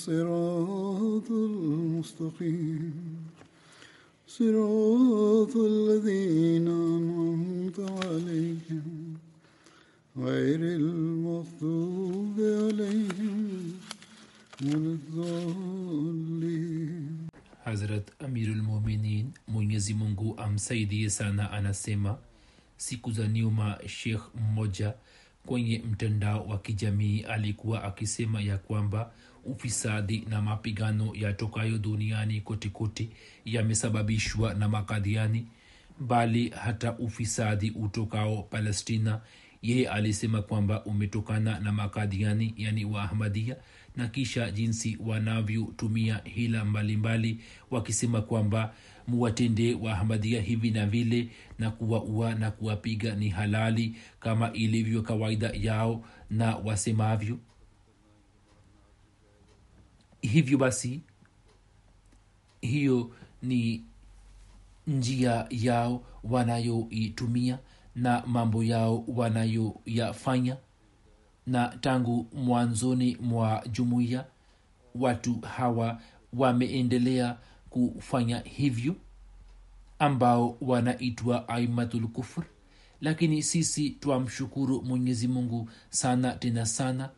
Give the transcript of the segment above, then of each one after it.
الصراط المستقيم صراط الذين أنعمت عليهم غير المغضوب عليهم ولا الضالين Hazrat Amirulmuminin, Mwenyezi Mungu amsaidie sana, anasema siku za nyuma Shekh mmoja kwenye mtandao wa kijamii alikuwa akisema ya kwamba ufisadi na mapigano yatokayo duniani kotekote yamesababishwa na makadhiani bali hata ufisadi utokao palestina. Yeye alisema kwamba umetokana na makadhiani yani waahmadia na kisha jinsi wanavyotumia hila mbalimbali mbali, wakisema kwamba muwatende waahmadia hivi na vile na kuwaua na kuwapiga ni halali kama ilivyo kawaida yao na wasemavyo. Hivyo basi hiyo ni njia yao wanayoitumia na mambo yao wanayoyafanya. Na tangu mwanzoni mwa jumuiya watu hawa wameendelea kufanya hivyo ambao wanaitwa aimatulkufr lakini sisi twamshukuru mwenyezi mungu sana tena sana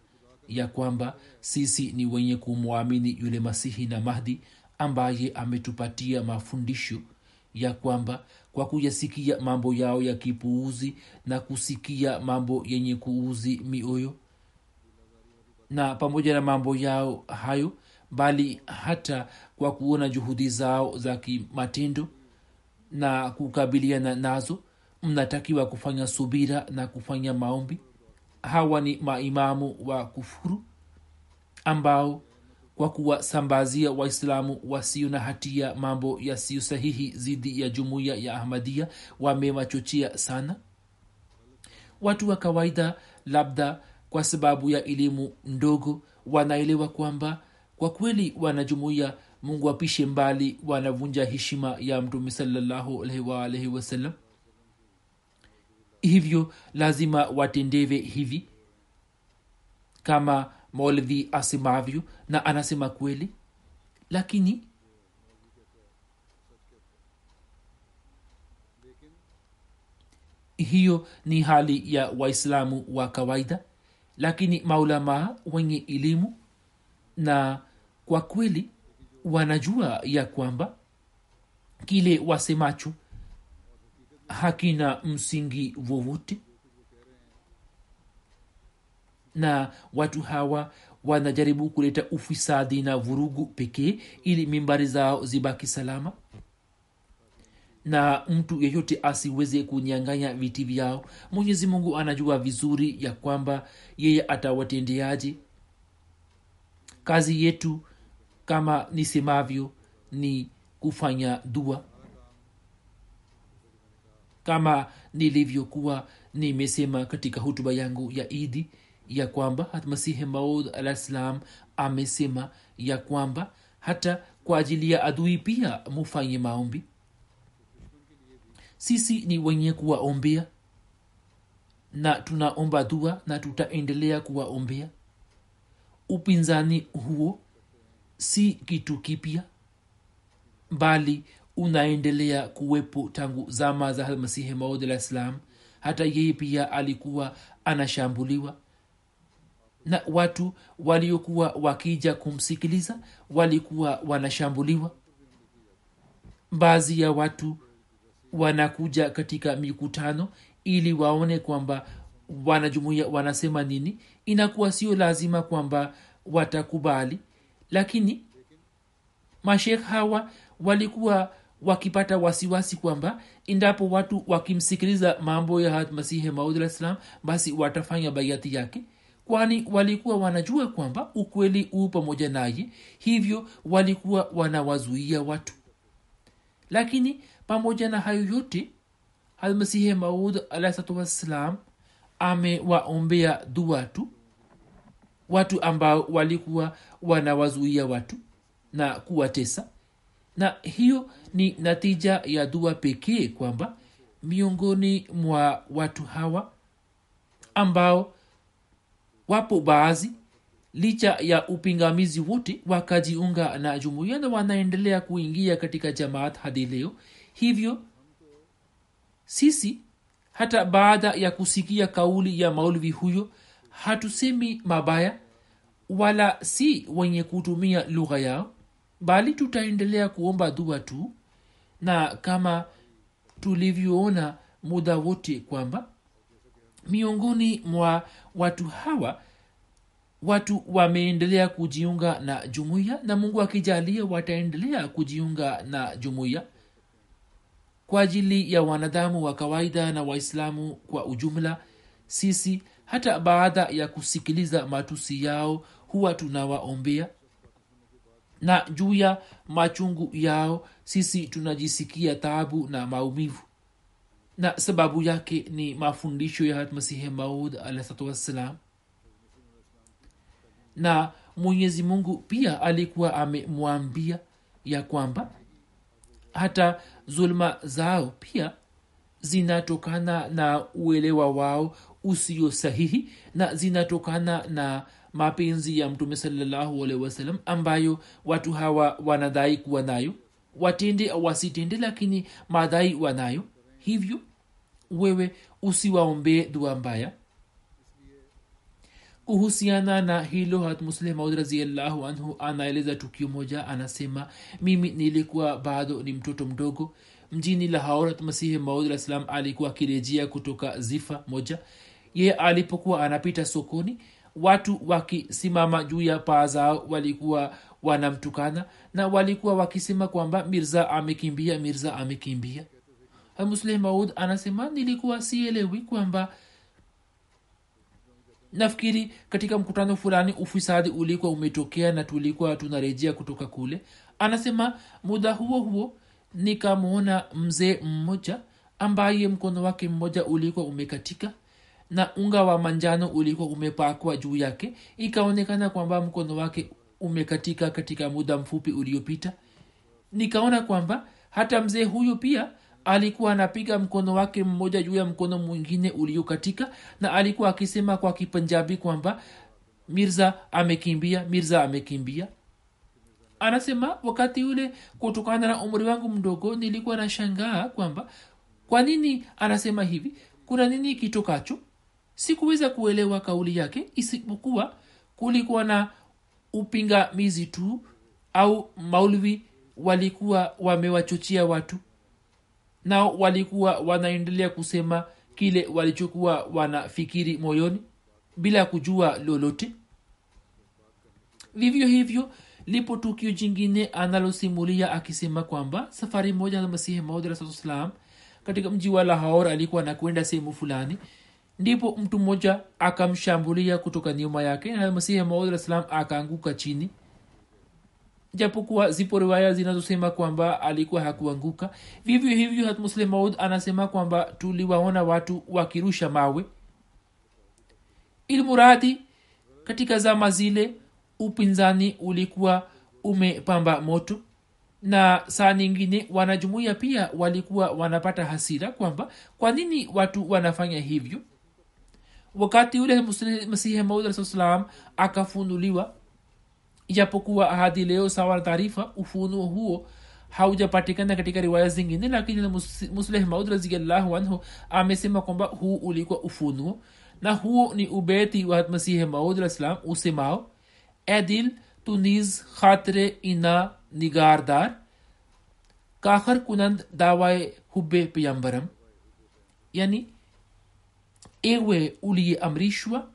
ya kwamba sisi ni wenye kumwamini yule masihi na mahdi ambaye ametupatia mafundisho ya kwamba kwa kuyasikia mambo yao ya kipuuzi na kusikia mambo yenye kuuzi mioyo na pamoja na mambo yao hayo bali hata kwa kuona juhudi zao za kimatendo na kukabiliana nazo mnatakiwa kufanya subira na kufanya maombi. Hawa ni maimamu wa kufuru ambao kwa kuwasambazia waislamu wasio na hatia mambo yasiyo sahihi dhidi ya jumuiya ya ahmadia wamewachochea sana. Watu wa kawaida labda kwa sababu ya elimu ndogo wanaelewa kwamba kwa kweli wanajumuiya mungu apishe mbali wanavunja heshima ya mtume salallahu alaihi waalaihi wasallam. Hivyo lazima watendewe hivi kama maulvi asemavyo na anasema kweli. Lakini hiyo ni hali ya waislamu wa kawaida lakini maulamaa wenye elimu na kwa kweli wanajua ya kwamba kile wasemacho hakina msingi wowote. Na watu hawa wanajaribu kuleta ufisadi na vurugu pekee ili mimbari zao zibaki salama. Na mtu yeyote asiweze kunyanganya viti vyao mwenyezi mungu anajua vizuri ya kwamba yeye atawatendeaje. Kazi yetu kama nisemavyo ni kufanya dua. Kama nilivyokuwa nimesema katika hutuba yangu ya idi ya kwamba masihi maud alah ssalam amesema ya kwamba hata kwa ajili ya adui pia mufanye maombi. Sisi ni wenye kuwaombea na tunaomba dua na tutaendelea kuwaombea. Upinzani huo si kitu kipya bali unaendelea kuwepo tangu zama za masihi maud alah ssalam hata yeye pia alikuwa anashambuliwa na watu waliokuwa wakija kumsikiliza walikuwa wanashambuliwa. Baadhi ya watu wanakuja katika mikutano ili waone kwamba wanajumuia wanasema nini. Inakuwa sio lazima kwamba watakubali lakini mashekh hawa walikuwa wakipata wasiwasi kwamba endapo watu wakimsikiliza mambo ya hat masihi maud salam basi watafanya baiati yake. Kwani walikuwa wanajua kwamba ukweli huu pamoja naye hivyo walikuwa wanawazuia watu. Lakini pamoja na hayo yote almasihi maud alahsatu wassalam amewaombea dua tu watu ambao walikuwa wanawazuia watu na kuwatesa. Na hiyo ni natija ya dua pekee kwamba miongoni mwa watu hawa ambao wapo baadhi licha ya upingamizi wote wakajiunga na jumuiya na wanaendelea kuingia katika jamaat hadi leo. Hivyo sisi hata baada ya kusikia kauli ya maulvi huyo hatusemi mabaya wala si wenye kutumia lugha yao bali tutaendelea kuomba dua tu na kama tulivyoona muda wote kwamba miongoni mwa watu hawa watu wameendelea kujiunga na jumuiya na mungu akijalia wataendelea kujiunga na jumuiya kwa ajili ya wanadamu wa kawaida na waislamu kwa ujumla sisi hata baada ya kusikiliza matusi yao huwa tunawaombea. Na juu ya machungu yao sisi tunajisikia taabu na maumivu. Na sababu yake ni mafundisho ya masihi maud alahsatu na mwenyezi mungu pia alikuwa amemwambia ya kwamba hata zulma zao pia zinatokana na uelewa wao usio sahihi na zinatokana na mapenzi ya mtume salallahu alehi wasallam ambayo watu hawa wanadhai kuwa nayo. Watende au wasitende lakini madhai wanayo. Hivyo wewe usiwaombee dua mbaya. Kuhusiana na hilo hat raziallahu anhu anaeleza tukio moja. Anasema mimi nilikuwa bado ni mtoto mdogo. Mjini lahaur hatmasihi maud alah salam alikuwa akirejea kutoka zifa moja ye alipokuwa anapita sokoni watu wakisimama juu ya paa zao walikuwa wanamtukana na walikuwa wakisema kwamba mirza amekimbia mirza amekimbia. Musleh maud anasema nilikuwa sielewi kwamba nafikiri katika mkutano fulani ufisadi ulikuwa umetokea na tulikuwa tunarejea kutoka kule. Anasema muda huo huo nikamwona mzee mmoja ambaye mkono wake mmoja ulikuwa umekatika na unga wa manjano ulikuwa umepakwa juu yake. Ikaonekana kwamba mkono wake umekatika katika muda mfupi uliopita. Nikaona kwamba hata mzee huyu pia alikuwa anapiga mkono wake mmoja juu ya mkono mwingine uliokatika na alikuwa akisema kwa kipanjabi kwamba mirza amekimbia mirza amekimbia. Anasema wakati ule kutokana na umri wangu mdogo nilikuwa nashangaa kwamba kwa nini anasema hivi? Kuna nini kitokacho sikuweza kuelewa kauli yake isipokuwa kulikuwa na upingamizi tu au maulvi walikuwa wamewachochea watu nao walikuwa wanaendelea kusema kile walichokuwa wanafikiri moyoni bila kujua lolote. Vivyo hivyo lipo tukio jingine analosimulia akisema kwamba safari moja na masihi maud katika mji wa lahor alikuwa anakwenda sehemu fulani ndipo mtu mmoja akamshambulia kutoka nyuma yake na masihi maud akaanguka chini. Japokuwa zipo riwaya zinazosema kwamba alikuwa hakuanguka. Vivyo hivyo hat maud anasema kwamba tuliwaona watu wakirusha mawe. Ilmuradi katika zama zile upinzani ulikuwa umepamba moto. Na saa nyingine wanajumuia pia walikuwa wanapata hasira kwamba kwa nini watu wanafanya hivyo wakati ule masihi maud alah salam akafunuliwa ijapokuwa ahadi leo sawa na taarifa ufunuo huo haujapatikana katika riwaya zingine lakini musleh maud raziallahu anhu amesema kwamba huu ulikuwa ufunuo na huo ni ubeti wa masihi maud alah salam usemao edil dil tu khatre ina nigardar kakhar kunand dawaye hubbe peyambaram yani ewe uliyeamrishwa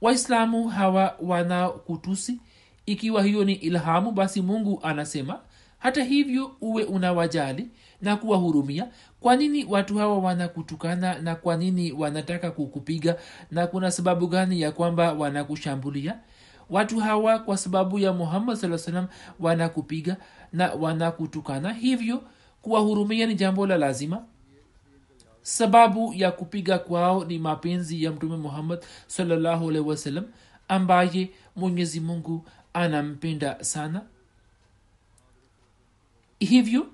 waislamu hawa wana kutusi ikiwa hiyo ni ilhamu basi mungu anasema hata hivyo uwe unawajali na kuwahurumia. Kwa nini watu hawa wanakutukana na kwa nini wanataka kukupiga? Na kuna sababu gani ya kwamba wanakushambulia? Watu hawa kwa sababu ya muhammad saa salam wanakupiga na wanakutukana. Hivyo kuwahurumia ni jambo la lazima sababu ya kupiga kwao ni mapenzi ya mtume muhammad salllahu alaihi wasallam ambaye mwenyezi mungu anampenda sana. Hivyo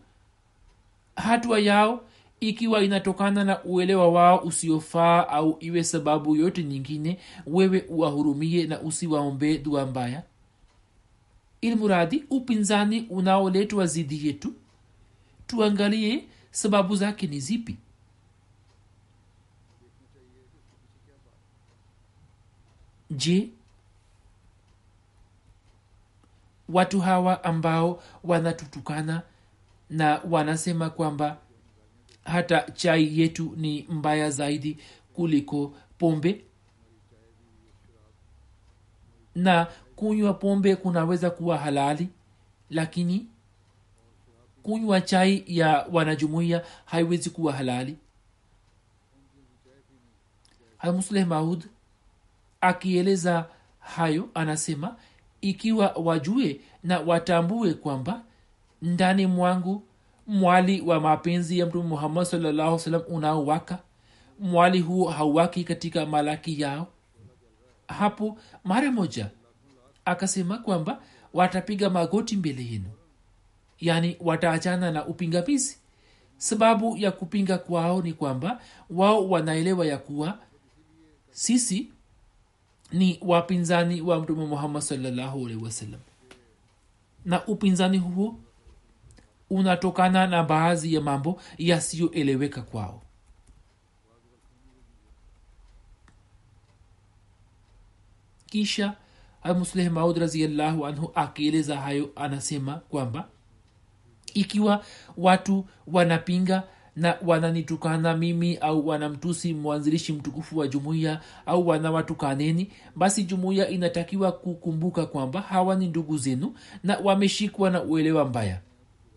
hatua yao ikiwa inatokana na uelewa wao usiofaa au iwe sababu yote nyingine wewe uwahurumie na usiwaombee dua mbaya. Ilmuradi upinzani unaoletwa zidi yetu. Tuangalie sababu zake ni zipi je watu hawa ambao wanatutukana na wanasema kwamba hata chai yetu ni mbaya zaidi kuliko pombe? Na kunywa pombe kunaweza kuwa halali lakini kunywa chai ya wanajumuiya haiwezi kuwa halali. Hamusleh maud akieleza hayo anasema ikiwa wajue na watambue kwamba ndani mwangu mwali wa mapenzi ya mtume muhammad salllahu salam unaowaka mwali huo hauwaki katika malaki yao. Hapo mara moja akasema kwamba watapiga magoti mbele yenu yaani wataachana na upingamizi. Sababu ya kupinga kwao ni kwamba wao wanaelewa ya kuwa sisi ni wapinzani wa mtume muhammad salllahu alaihi wasallam. Na upinzani huo unatokana na baadhi ya mambo yasiyoeleweka kwao. Kisha musleh maud raziallahu anhu akieleza hayo anasema kwamba ikiwa watu wanapinga na wananitukana mimi au wanamtusi mwanzilishi mtukufu wa jumuiya au wanawatukaneni basi jumuiya inatakiwa kukumbuka kwamba hawa ni ndugu zenu na wameshikwa na uelewa mbaya.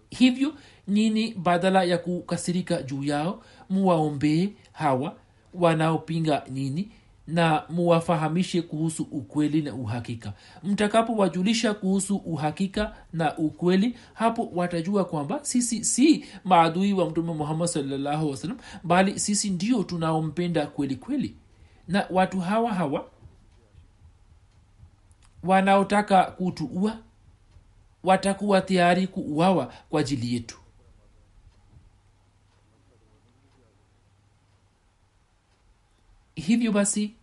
Hivyo nini badala ya kukasirika juu yao? Muwaombee hawa wanaopinga nini na muwafahamishe kuhusu ukweli na uhakika. Mtakapowajulisha kuhusu uhakika na ukweli hapo watajua kwamba sisi si maadui wa mtume muhammad salllahu wasalam bali sisi ndio tunaompenda kweli kweli. Na watu hawa hawa wanaotaka kutuua watakuwa tayari kuuawa kwa ajili yetu. Hivyo basi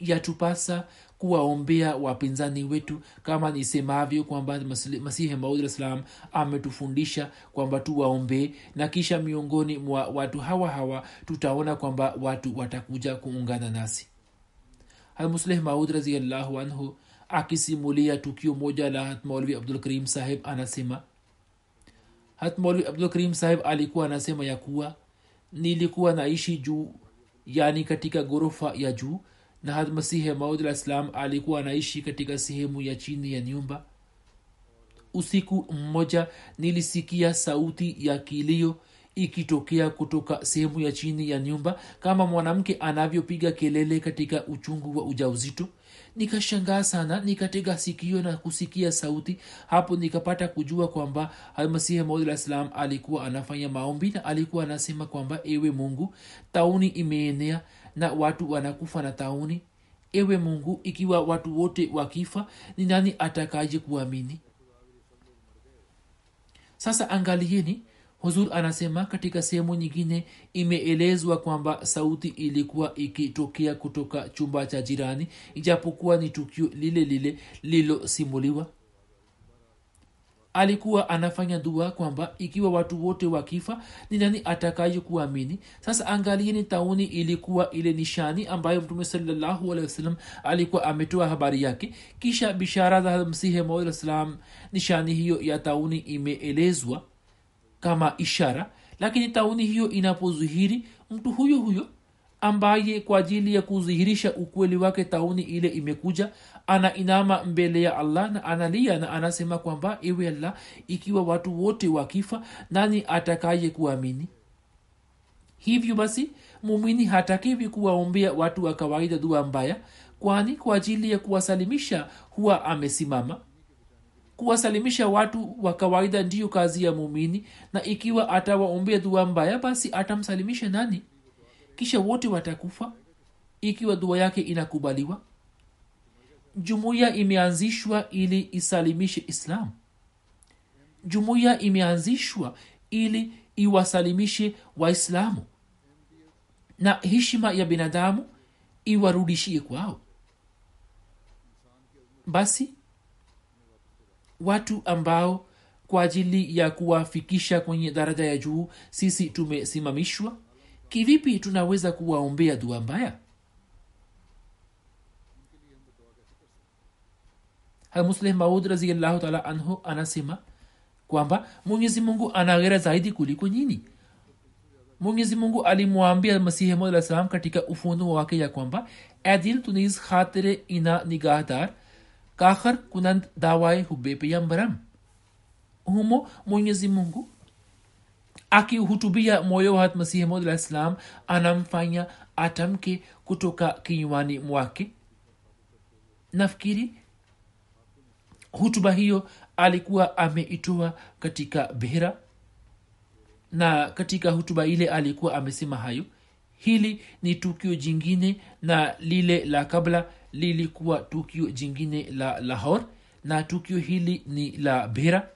yatupasa kuwaombea wapinzani wetu kama nisemavyo kwamba masihi maud salam ametufundisha kwamba tuwaombee na kisha miongoni mwa watu hawa hawa tutaona kwamba watu watakuja kuungana nasi. Hamusleh maud raziallahu anhu akisimulia tukio moja la hatmaulvi abdulkarim saheb anasema hatmaulvi abdulkarim saheb alikuwa anasema ya kuwa nilikuwa naishi juu yani katika ghorofa ya juu na hadmasihi maud alah salam alikuwa anaishi katika sehemu ya chini ya nyumba. Usiku mmoja nilisikia sauti ya kilio ikitokea kutoka sehemu ya chini ya nyumba kama mwanamke anavyopiga kelele katika uchungu wa ujauzito. Nikashangaa sana nikatega sikio na kusikia sauti. Hapo nikapata kujua kwamba almasihi maudlah salam alikuwa anafanya maombi na alikuwa anasema kwamba ewe mungu tauni imeenea na watu wanakufa na tauni. Ewe mungu ikiwa watu wote wakifa ni nani atakaje kuamini? Sasa angalieni huzur anasema katika sehemu nyingine imeelezwa kwamba sauti ilikuwa ikitokea kutoka chumba cha jirani ijapokuwa ni tukio lile lile lililosimuliwa alikuwa anafanya dua kwamba ikiwa watu wote wakifa ni nani atakaye kuamini? Sasa angalieni tauni ilikuwa ile nishani ambayo mtume salallahu alikuwa ametoa habari yake. Kisha bishara za msihe maud nishani hiyo ya tauni imeelezwa kama ishara. Lakini tauni hiyo inapozuhiri mtu huyo huyo ambaye kwa ajili ya kudhihirisha ukweli wake tauni ile imekuja anainama mbele ya allah na analia na anasema kwamba ewe allah ikiwa watu wote wakifa nani atakaye kuamini? Hivyo basi mumini hatakiwi kuwaombea watu wa kawaida dua mbaya kwani kwa ajili ya kuwasalimisha huwa amesimama. Kuwasalimisha watu wa kawaida ndiyo kazi ya mumini na ikiwa atawaombea dua mbaya basi atamsalimisha nani kisha wote watakufa ikiwa dua yake inakubaliwa. Jumuiya imeanzishwa ili isalimishe islam. Jumuiya imeanzishwa ili iwasalimishe waislamu. Na heshima ya binadamu iwarudishie kwao. Basi watu ambao kwa ajili ya kuwafikisha kwenye daraja ya juu sisi tumesimamishwa kivipi tunaweza kuwaombea dua mbaya? Musleh maud raziallahu taala anhu anasema kwamba mwenyezi mungu anaghera zaidi kuliko nyini mwenyezi mungu alimwambia masihi mod alah salam katika ufunuo wake ya kwamba adil tuniz khatire ina nigahdar kahar kunand dawaye hube peyambaram humo mwenyezi mungu akihutubia moyo wa masihi mod alah ssalam anamfanya atamke kutoka kinywani mwake. Nafikiri hutuba hiyo alikuwa ameitoa katika behra na katika hutuba ile alikuwa amesema hayo. Hili ni tukio jingine na lile la kabla lilikuwa tukio jingine la lahor na tukio hili ni la behra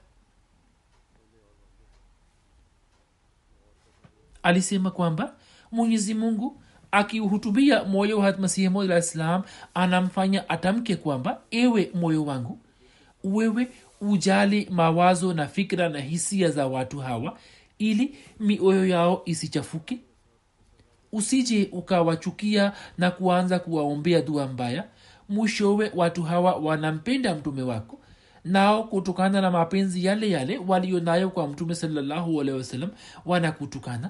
alisema kwamba mwenyezi mungu akiuhutubia moyo wa masihi anamfanya atamke kwamba ewe moyo wangu wewe ujali mawazo na fikra na hisia za watu hawa ili mioyo yao isichafuke? Usije ukawachukia na kuanza kuwaombea dua mbaya. Mwishowe watu hawa wanampenda mtume wako nao kutokana na mapenzi yale yale walio nayo kwa mtume salallahu wanakutukana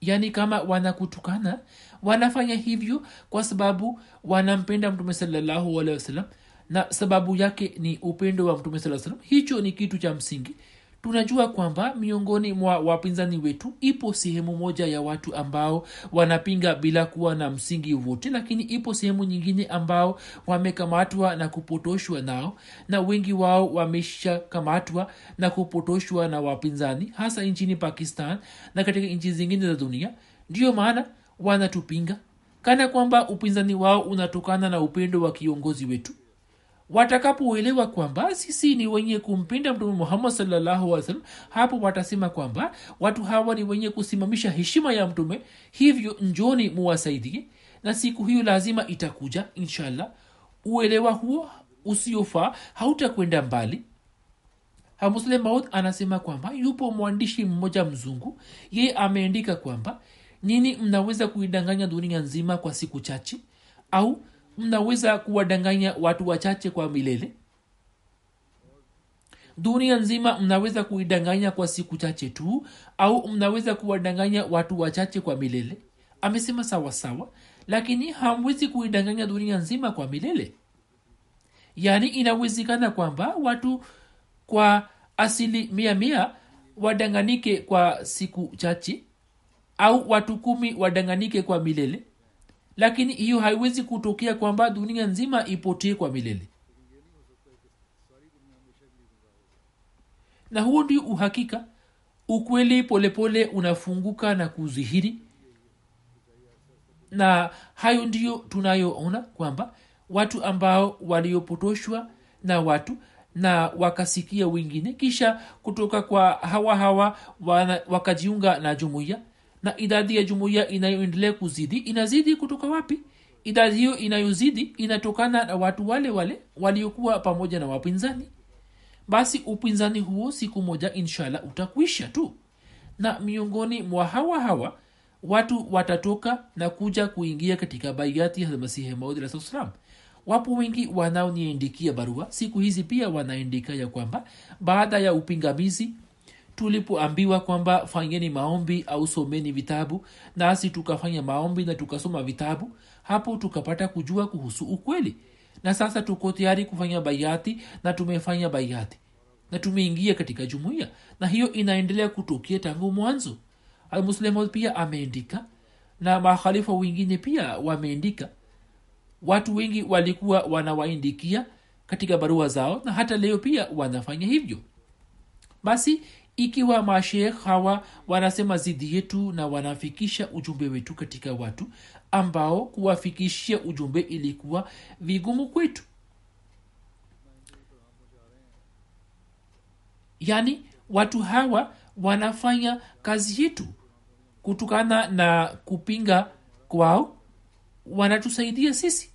yaani kama wanakutukana wanafanya hivyo kwa sababu wanampenda mtume salallahu alehi wasalam na sababu yake ni upendo wa mtume saa salam hicho ni kitu cha msingi tunajua kwamba miongoni mwa wapinzani wetu ipo sehemu moja ya watu ambao wanapinga bila kuwa na msingi wote lakini ipo sehemu nyingine ambao wamekamatwa na kupotoshwa nao na wengi wao wameshakamatwa na kupotoshwa na wapinzani hasa nchini pakistan na katika nchi zingine za dunia. Ndiyo maana wanatupinga kana kwamba upinzani wao unatokana na upendo wa kiongozi wetu watakapoelewa kwamba sisi ni wenye kumpenda mtume muhammad salllahu alih salam hapo watasema kwamba watu hawa ni wenye kusimamisha heshima ya mtume hivyo njoni muwasaidie na siku hiyo lazima itakuja inshallah. Uelewa huo usiofaa hautakwenda mbali. Maud anasema kwamba yupo mwandishi mmoja mzungu yeye ameandika kwamba nini mnaweza kuidanganya dunia nzima kwa siku chache? Au mnaweza kuwadanganya watu wachache kwa milele? Dunia nzima mnaweza kuidanganya kwa siku chache tu au mnaweza kuwadanganya watu wachache kwa milele? Amesema sawasawa lakini hamwezi kuidanganya dunia nzima kwa milele. Yaani inawezekana kwamba watu kwa asili mia mia wadanganike kwa siku chache au watu kumi wadanganike kwa milele lakini hiyo haiwezi kutokea kwamba dunia nzima ipotee kwa milele. Na huo ndio uhakika. Ukweli polepole pole unafunguka na kuzihiri. Na hayo ndiyo tunayoona kwamba watu ambao waliopotoshwa na watu na wakasikia wengine kisha kutoka kwa hawa hawa wana, wakajiunga na jumuiya na idadi ya jumuiya inayoendelea kuzidi inazidi kutoka wapi? Idadi hiyo inayozidi inatokana na watu wale wale waliokuwa pamoja na wapinzani. Basi upinzani huo siku moja inshallah utakwisha tu. Na miongoni mwa hawa hawa watu watatoka na kuja kuingia katika baiati ya masihi maud alah salam. Wapo wengi wanaoniandikia barua. Siku hizi pia wanaandika ya kwamba baada ya upingamizi tulipoambiwa kwamba fanyeni maombi au someni vitabu nasi tukafanya maombi na tukasoma vitabu hapo tukapata kujua kuhusu ukweli. Na sasa tuko tayari kufanya baiati na tumefanya baiati na tumeingia katika jumuiya. Na hiyo inaendelea kutokea tangu mwanzo. Almuslim pia ameandika na makhalifa wengine pia wameandika. Watu wengi walikuwa wanawaindikia katika barua zao na hata leo pia wanafanya hivyo. Basi ikiwa mashekh hawa wanasema zidi yetu na wanafikisha ujumbe wetu katika watu ambao kuwafikishia ujumbe ilikuwa vigumu kwetu. Yaani watu hawa wanafanya kazi yetu kutokana na kupinga kwao wanatusaidia sisi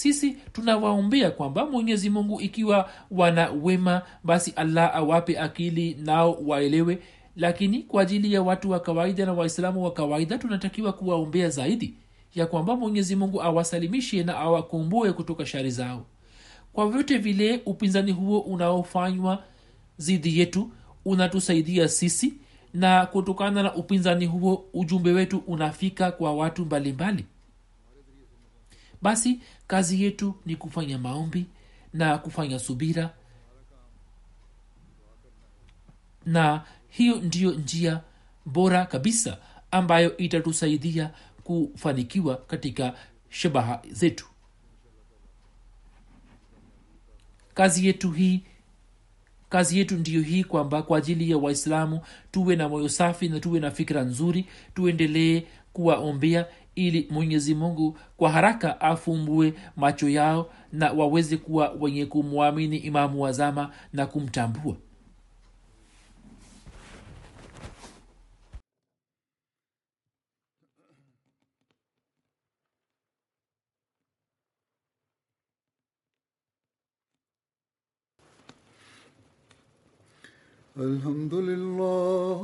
sisi tunawaombea kwamba mwenyezi mungu ikiwa wana wema basi allah awape akili nao waelewe lakini kwa ajili ya watu wa kawaida na waislamu wa kawaida tunatakiwa kuwaombea zaidi ya kwamba mwenyezi mungu awasalimishe na awakomboe kutoka shari zao kwa vyote vile upinzani huo unaofanywa zidi yetu unatusaidia sisi na kutokana na upinzani huo ujumbe wetu unafika kwa watu mbalimbali mbali. Basi kazi yetu ni kufanya maombi na kufanya subira. Na hiyo ndiyo njia bora kabisa ambayo itatusaidia kufanikiwa katika shabaha zetu. Kazi yetu hii kazi yetu ndiyo hii kwamba kwa ajili ya waislamu tuwe na moyo safi na tuwe na fikira nzuri tuendelee kuwaombea ili mwenyezi mungu kwa haraka afumbue macho yao na waweze kuwa wenye kumwamini imamu wazama na kumtambua الحمد لله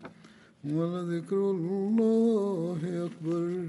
ولذكر الله أكبر